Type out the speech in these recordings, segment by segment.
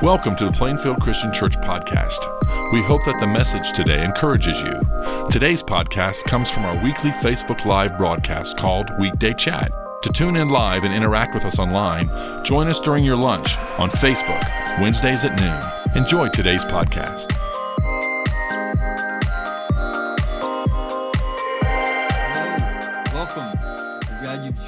Welcome to the Plainfield Christian Church podcast. We hope that the message today encourages you. Today's podcast comes from our weekly Facebook Live broadcast called Weekday Chat. To tune in live and interact with us online, join us during your lunch on Facebook, Wednesdays at noon. Enjoy today's podcast.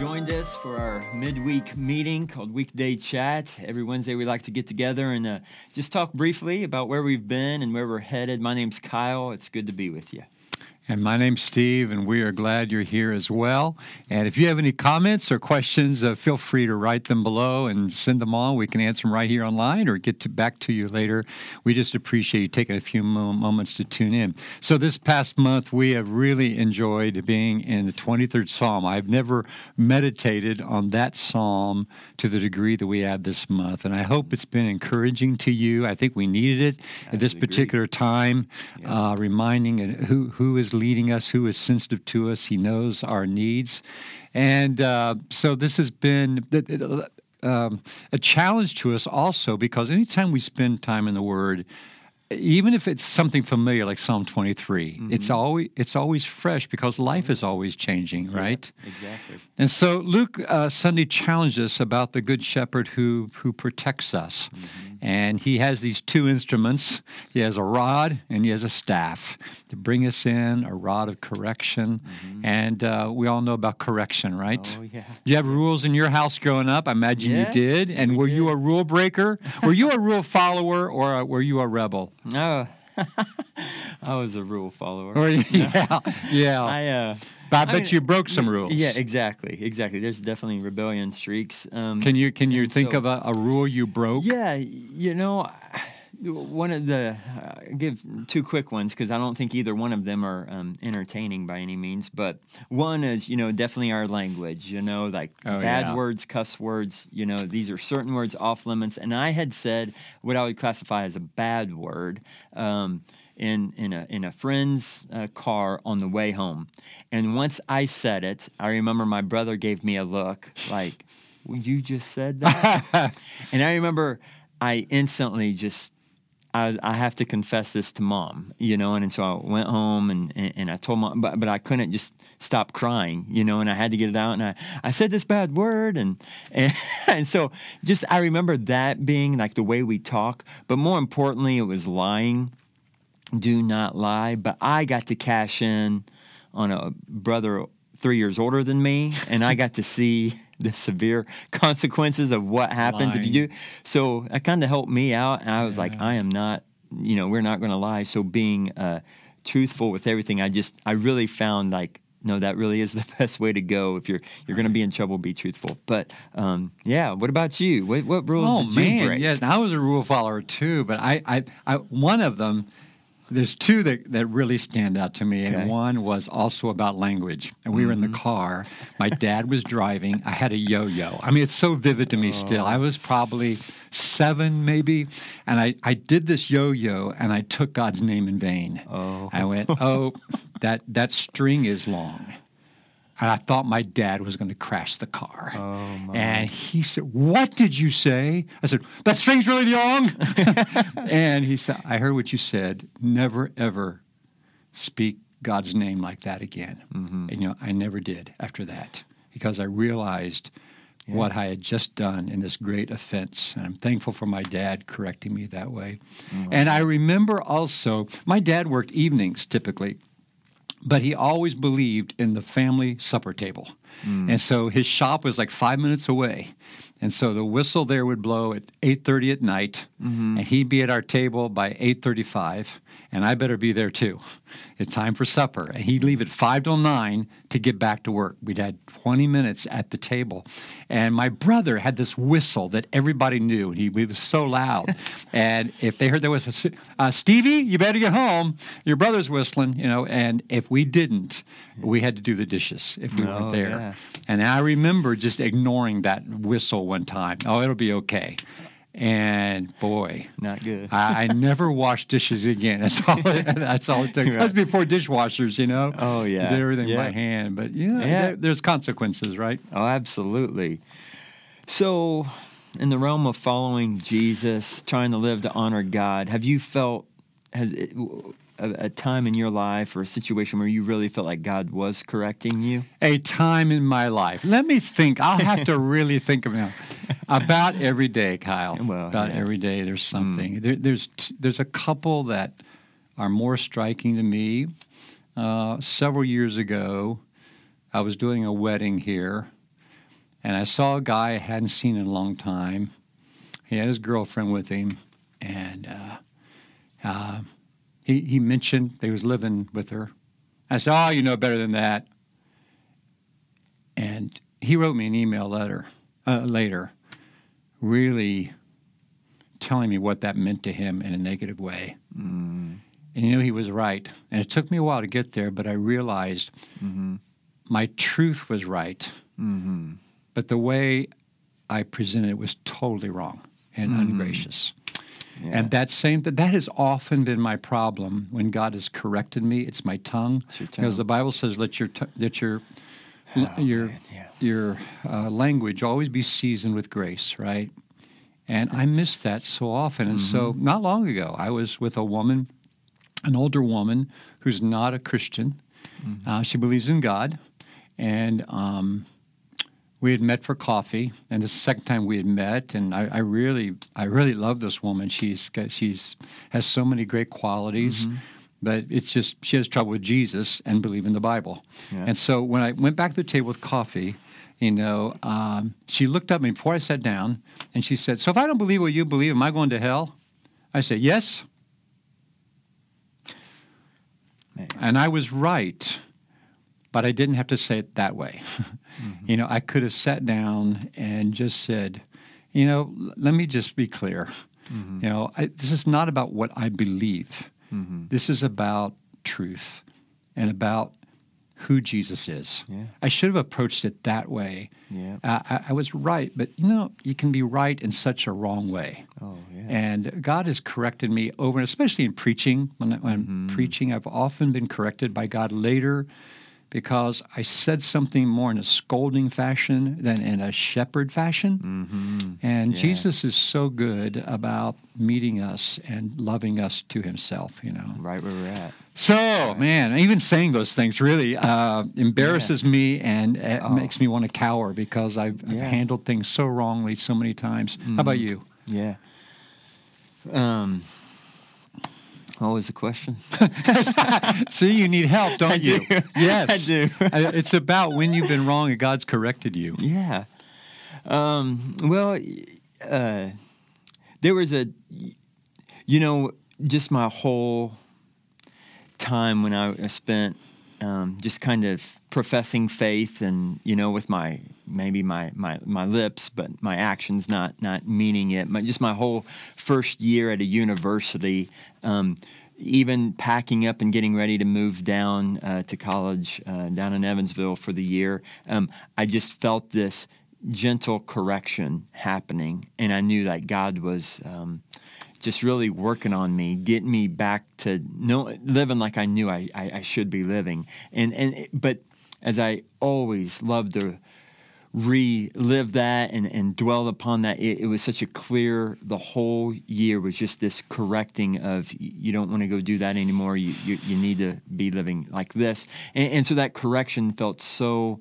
Joined us for our midweek meeting called Weekday Chat. Every Wednesday, we like to get together and uh, just talk briefly about where we've been and where we're headed. My name's Kyle. It's good to be with you. And my name's Steve, and we are glad you're here as well. And if you have any comments or questions, uh, feel free to write them below and send them on. We can answer them right here online or get to, back to you later. We just appreciate you taking a few mo- moments to tune in. So, this past month, we have really enjoyed being in the 23rd Psalm. I've never meditated on that psalm to the degree that we have this month. And I hope it's been encouraging to you. I think we needed it I at this agree. particular time, uh, reminding who, who is leading us, who is sensitive to us. He knows our needs. And uh, so this has been um, a challenge to us also because anytime we spend time in the Word, even if it's something familiar like Psalm 23, it's always it's always fresh because life is always changing, right? Exactly. And so Luke uh, Sunday challenged us about the good shepherd who who protects us, and he has these two instruments. He has a rod and he has a staff to bring us in, a rod of correction, and uh, we all know about correction, right? Oh, yeah. You have rules in your house growing up. I imagine Yeah, you did. And we were you a rule breaker? were you a rule follower, or uh, were you a rebel? Oh, I was a rule follower. Or yeah, yeah. I, uh, but I I bet mean, you broke some rules. Yeah, exactly, exactly. There's definitely rebellion streaks. Um, Can you can you think so- of a, a rule you broke? Yeah, you know, one of the uh, give two quick ones because I don't think either one of them are um, entertaining by any means. But one is, you know, definitely our language. You know, like Oh, bad yeah. words, cuss words. You know, these are certain words off limits. And I had said what I would classify as a bad word. Um, in, in a in a friend's uh, car on the way home, and once I said it, I remember my brother gave me a look like, well, "You just said that," and I remember I instantly just I, I have to confess this to mom, you know, and, and so I went home and, and, and I told mom, but, but I couldn't just stop crying, you know, and I had to get it out. And I, I said this bad word. And, and, and so just, I remember that being like the way we talk, but more importantly, it was lying. Do not lie. But I got to cash in on a brother three years older than me, and I got to see the severe consequences of what happens if you do. So that kind of helped me out, and I was like, I am not, you know, we're not going to lie. So being uh, truthful with everything, I just, I really found like. No, that really is the best way to go. If you're you're going to be in trouble, be truthful. But um, yeah, what about you? What, what rules Oh did you man, break? yes. I was a rule follower too, but I, I, I one of them. There's two that, that really stand out to me, Okay. and one was also about language. And we were in the mm-hmm. car. My dad was driving. I had a yo-yo. I mean, it's so vivid to me oh. still. I was probably seven, maybe, and I, I did this yo-yo, and I took God's name in vain. Oh. I went, oh, that that string is long. And I thought my dad was going to crash the car. Oh, my. And he said, What did you say? I said, That string's really long. and he said, I heard what you said. Never, ever speak God's name like that again. Mm-hmm. And, you know, I never did after that because I realized what I had just done in this great offense. And I'm thankful for my dad correcting me that way. Mm-hmm. And I remember also, my dad worked evenings typically but he always believed in the family supper table. Hmm. And so his shop was like five minutes away. And so the whistle there would blow at 8.30 at night, mm-hmm. and he'd be at our table by 8.35, and I better be there too. It's time for supper. And he'd leave at 5 till 9 to get back to work. We'd had 20 minutes at the table. And my brother had this whistle that everybody knew. He, he was so loud. and if they heard there was a, uh, Stevie, you better get home. Your brother's whistling, you know. And if we didn't, we had to do the dishes if we Oh, weren't there. yeah. And I remember just ignoring that whistle one time. Oh, it'll be okay. And boy, Not good. I, I never washed dishes again. That's all. That's all it took. That was before dishwashers, you know. Oh, yeah. did everything Yeah. by hand. But you know, Yeah. there- there's consequences, right? Oh, absolutely. So, in the realm of following Jesus, trying to live to honor God, have you felt has it, a, a time in your life or a situation where you really felt like God was correcting you? A time in my life. Let me think. I'll have to really think about about every day, Kyle. Well, about yeah. every day, there's something. There, there's t- there's a couple that are more striking to me. Uh, several years ago, I was doing a wedding here, and I saw a guy I hadn't seen in a long time. He had his girlfriend with him, and uh, uh, he he mentioned they was living with her. I said, "Oh, you know better than that." And he wrote me an email letter uh, later, really telling me what that meant to him in a negative way. Mm. And you know, he was right. And it took me a while to get there, but I realized mm-hmm. my truth was right. Mm-hmm. But the way I presented it was totally wrong and mm-hmm. ungracious. And that same that that has often been my problem when God has corrected me. It's my tongue, It's your because the. Bible says, "Let your t- let your your man, yeah. your uh, language always be seasoned with grace." Right? And I miss that so often. And so, Mm-hmm. not long ago, I was with a woman, an older woman who's not a Christian. Mm-hmm. Uh, she believes in God, and um, we had met for coffee, and this is the second time we had met, and I, I really, I really love this woman. She's got, she's has so many great qualities, Mm-hmm. but it's just she has trouble with Jesus and believe in the Bible. Yeah. And so when I went back to the table with coffee, you know, um, she looked at me before I sat down, and she said, "So if I don't believe what you believe, am I going to hell?" I said, "Yes." Man. And I was right, but I didn't have to say it that way. Mm-hmm. You know, I could have sat down and just said, you know, l- let me just be clear. Mm-hmm. You know, I, this is not about what I believe. Mm-hmm. This is about truth and about who Jesus is. Yeah. I should have approached it that way. Yeah. I, I, I was right, but you know, you can be right in such a wrong way. Oh, yeah. And God has corrected me over, especially in preaching. When, I, when Mm-hmm. I'm preaching, I've often been corrected by God later because I said something more in a scolding fashion than in a shepherd fashion. Mm-hmm. And Yeah. Jesus is so good about meeting us and loving us to Himself. You know. Right where we're at. So, man, even saying those things really uh, embarrasses me and uh, Oh. makes me want to cower because I've, I've handled things so wrongly so many times. How about you? Yeah. Um. What a question? See, you need help, don't I you? do. Yes, I do. Uh, it's about when you've been wrong and God's corrected you. Yeah. Um, well, uh, there was a, you know, just my whole time when I spent um, just kind of professing faith and you know with my maybe my, my, my lips but my actions not not meaning it my, just my whole first year at a university um, even packing up and getting ready to move down uh, to college uh, down in Evansville for the year um, I just felt this gentle correction happening and I knew that God was um, just really working on me, getting me back to know, living like I knew I, I, I should be living. And and but as I always love to relive that and, and dwell upon that, it, it was such a clear. The whole year was just this correcting of you don't want to go do that anymore. You you, you need to be living like this. And, and so that correction felt so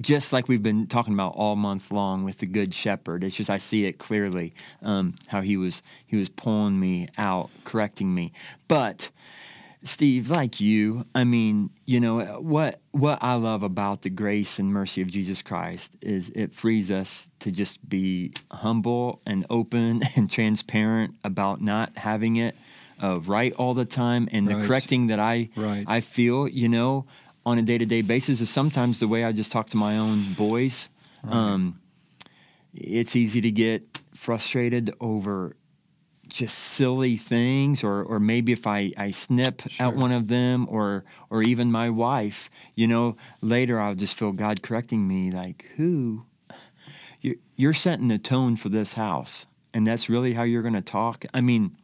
just like we've been talking about all month long with the good shepherd it's just i see it clearly um, how he was he was pulling me out correcting me but steve like you i mean you know what what i love about the grace and mercy of jesus christ is it frees us to just be humble and open and transparent about not having it uh, right all the time and the correcting that i Right. i feel you know on a day-to-day basis is sometimes the way I just talk to my own boys. Um, it's easy to get frustrated over just silly things, or or maybe if I, I snip Sure. out one of them, or or even my wife, you know, later I'll just feel God correcting me, like who, you, you're setting the tone for this house, and that's really how you're going to talk. I mean,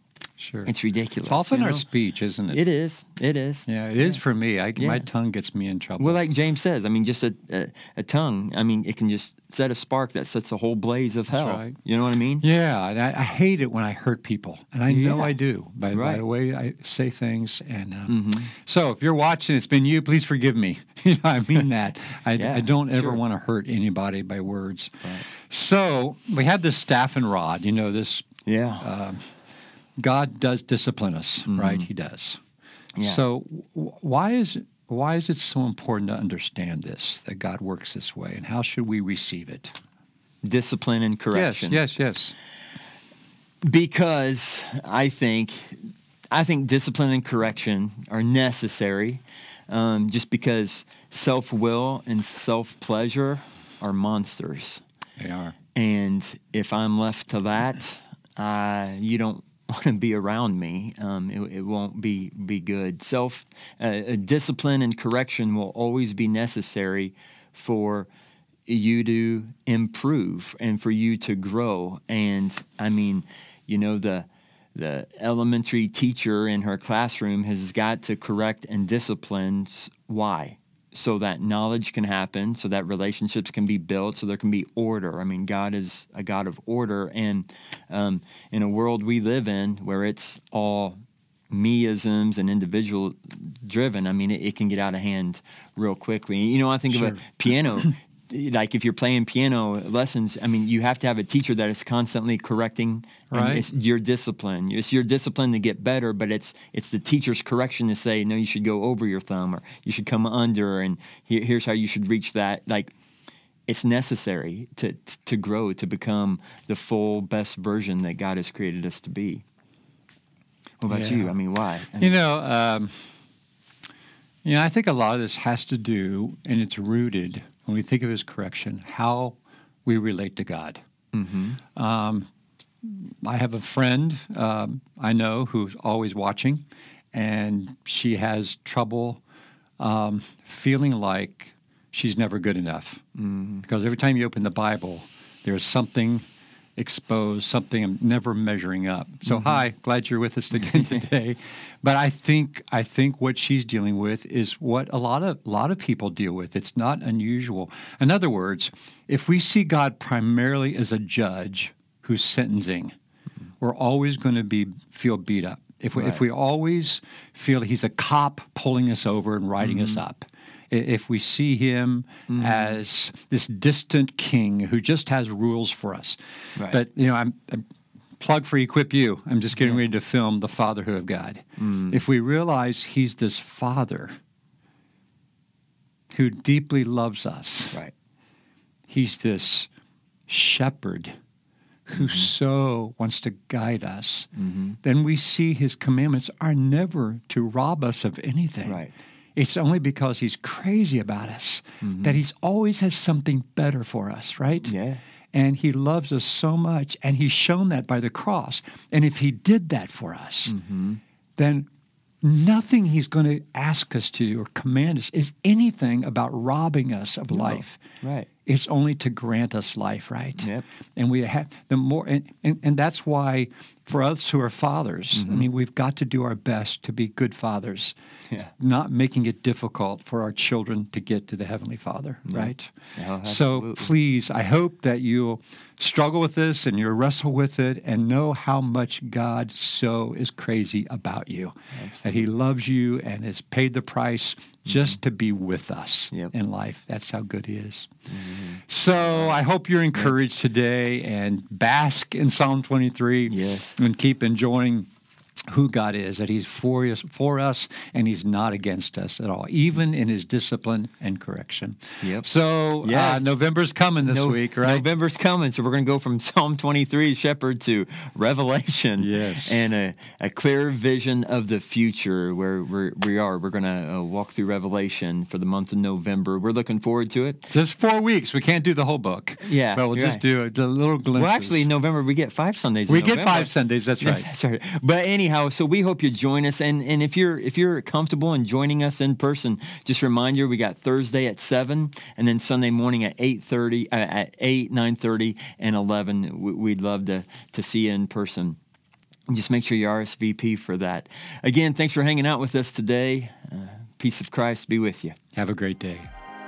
Sure. It's ridiculous. It's often you our speech, isn't it? It is. It is. Yeah, it is for me. I, Yeah. My tongue gets me in trouble. Well, like James says, I mean, just a, a, a tongue, I mean, it can just set a spark that sets a whole blaze of hell. right. You know what I mean? yeah, and I, I hate it when I hurt people, and I know I do by, by the way I say things. And uh, Mhm. so, if you're watching, it's been you. Please forgive me. you know, I mean that. I, Yeah, I don't ever sure. want to hurt anybody by words. Right. So we have this staff and rod. You know, this Yeah. Uh, God does discipline us, right? He does. Mm-hmm. Yeah. So w- why is why is it so important to understand this that God works this way, and how should we receive it? Discipline and correction. Yes, yes, yes. because I think I think discipline and correction are necessary. Um, just because self will and self pleasure are monsters, They are. and if I'm left to that, uh, you don't want to be around me. Um, it, it won't be be good. Self uh, uh, discipline and correction will always be necessary for you to improve and for you to grow. And I mean, you know the the elementary teacher in her classroom has got to correct and discipline. Why? So that knowledge can happen, so that relationships can be built, so there can be order. I mean, God is a God of order, and um, in a world we live in where it's all meisms and individual driven, I mean, it, it can get out of hand real quickly. You know, I think of a piano. like if you're playing piano lessons, I mean, you have to have a teacher that is constantly correcting. Right. It's your discipline. It's your discipline to get better, but it's it's the teacher's correction to say, no, you should go over your thumb, or you should come under, and here, here's how you should reach that. Like, it's necessary to to grow to become the full best version that God has created us to be. What about Yeah. you? I mean, why? I You know, um, you know, I think a lot of this has to do, and it's rooted when we think of His correction, how we relate to God. mhm. I have a friend um, I know who's always watching, and she has trouble um, feeling like she's never good enough. Because every time you open the Bible, there's something exposed, something I'm never measuring up. So, hi, glad you're with us again today. But I think I think what she's dealing with is what a lot of a lot of people deal with. It's not unusual. In other words, if we see God primarily as a judge who's sentencing, we're always going to be feel beat up. If we, if we always feel he's a cop pulling us over and writing us Mm-hmm. up, i- if we see him as this distant king who just has rules for us, Right. but you know, I'm, I'm plug for Equip You. I'm just getting ready to film the Fatherhood of God. Mm. If we realize He's this Father who deeply loves us, right. He's this shepherd who Mm-hmm. so wants to guide us, then we see his commandments are never to rob us of anything. Right. It's only because he's crazy about us mm-hmm. that he's always has something better for us, right? Yeah. And he loves us so much, and he's shown that by the cross. And if he did that for us, mm-hmm. then nothing he's going to ask us to or command us is anything about robbing us of life. Right. It's only to grant us life, right? Yep. And we have the more, and, and, and that's why for us who are fathers, Mm-hmm. I mean, we've got to do our best to be good fathers, Yeah. not making it difficult for our children to get to the Heavenly Father, right? Oh, so please, I hope that you'll struggle with this and you'll wrestle with it and know how much God so is crazy about you, that He loves you and has paid the price just to be with us Mm-hmm. Yep. Mm-hmm. in life. That's how good He is. So I hope you're encouraged today and bask in Psalm 23 Yes. And keep enjoying who God is, that He's for us, for us and He's not against us at all, even in His discipline and correction. Yep. So uh, November's coming this No- week, right? November's coming, so we're going to go from Psalm 23, Shepherd, to Revelation. Yes. And a, a clear vision of the future where we're, we are. We're going to uh, walk through Revelation for the month of November. We're looking forward to it. Just four weeks. We can't do the whole book. Yeah, But we'll just right. do a, the little glimpse. Well, actually, in November, we get five Sundays. in we get November. five Sundays. That's right. That's right. But anyhow, so we hope you join us, and and if you're if you're comfortable in joining us in person, just reminder we got Thursday at seven, and then Sunday morning at eight thirty, uh, at eight, nine thirty, and eleven. We- We'd love to to see you in person. just make sure you RSVP for that. Again, thanks for hanging out with us today. Uh, peace of Christ be with you. Have a great day.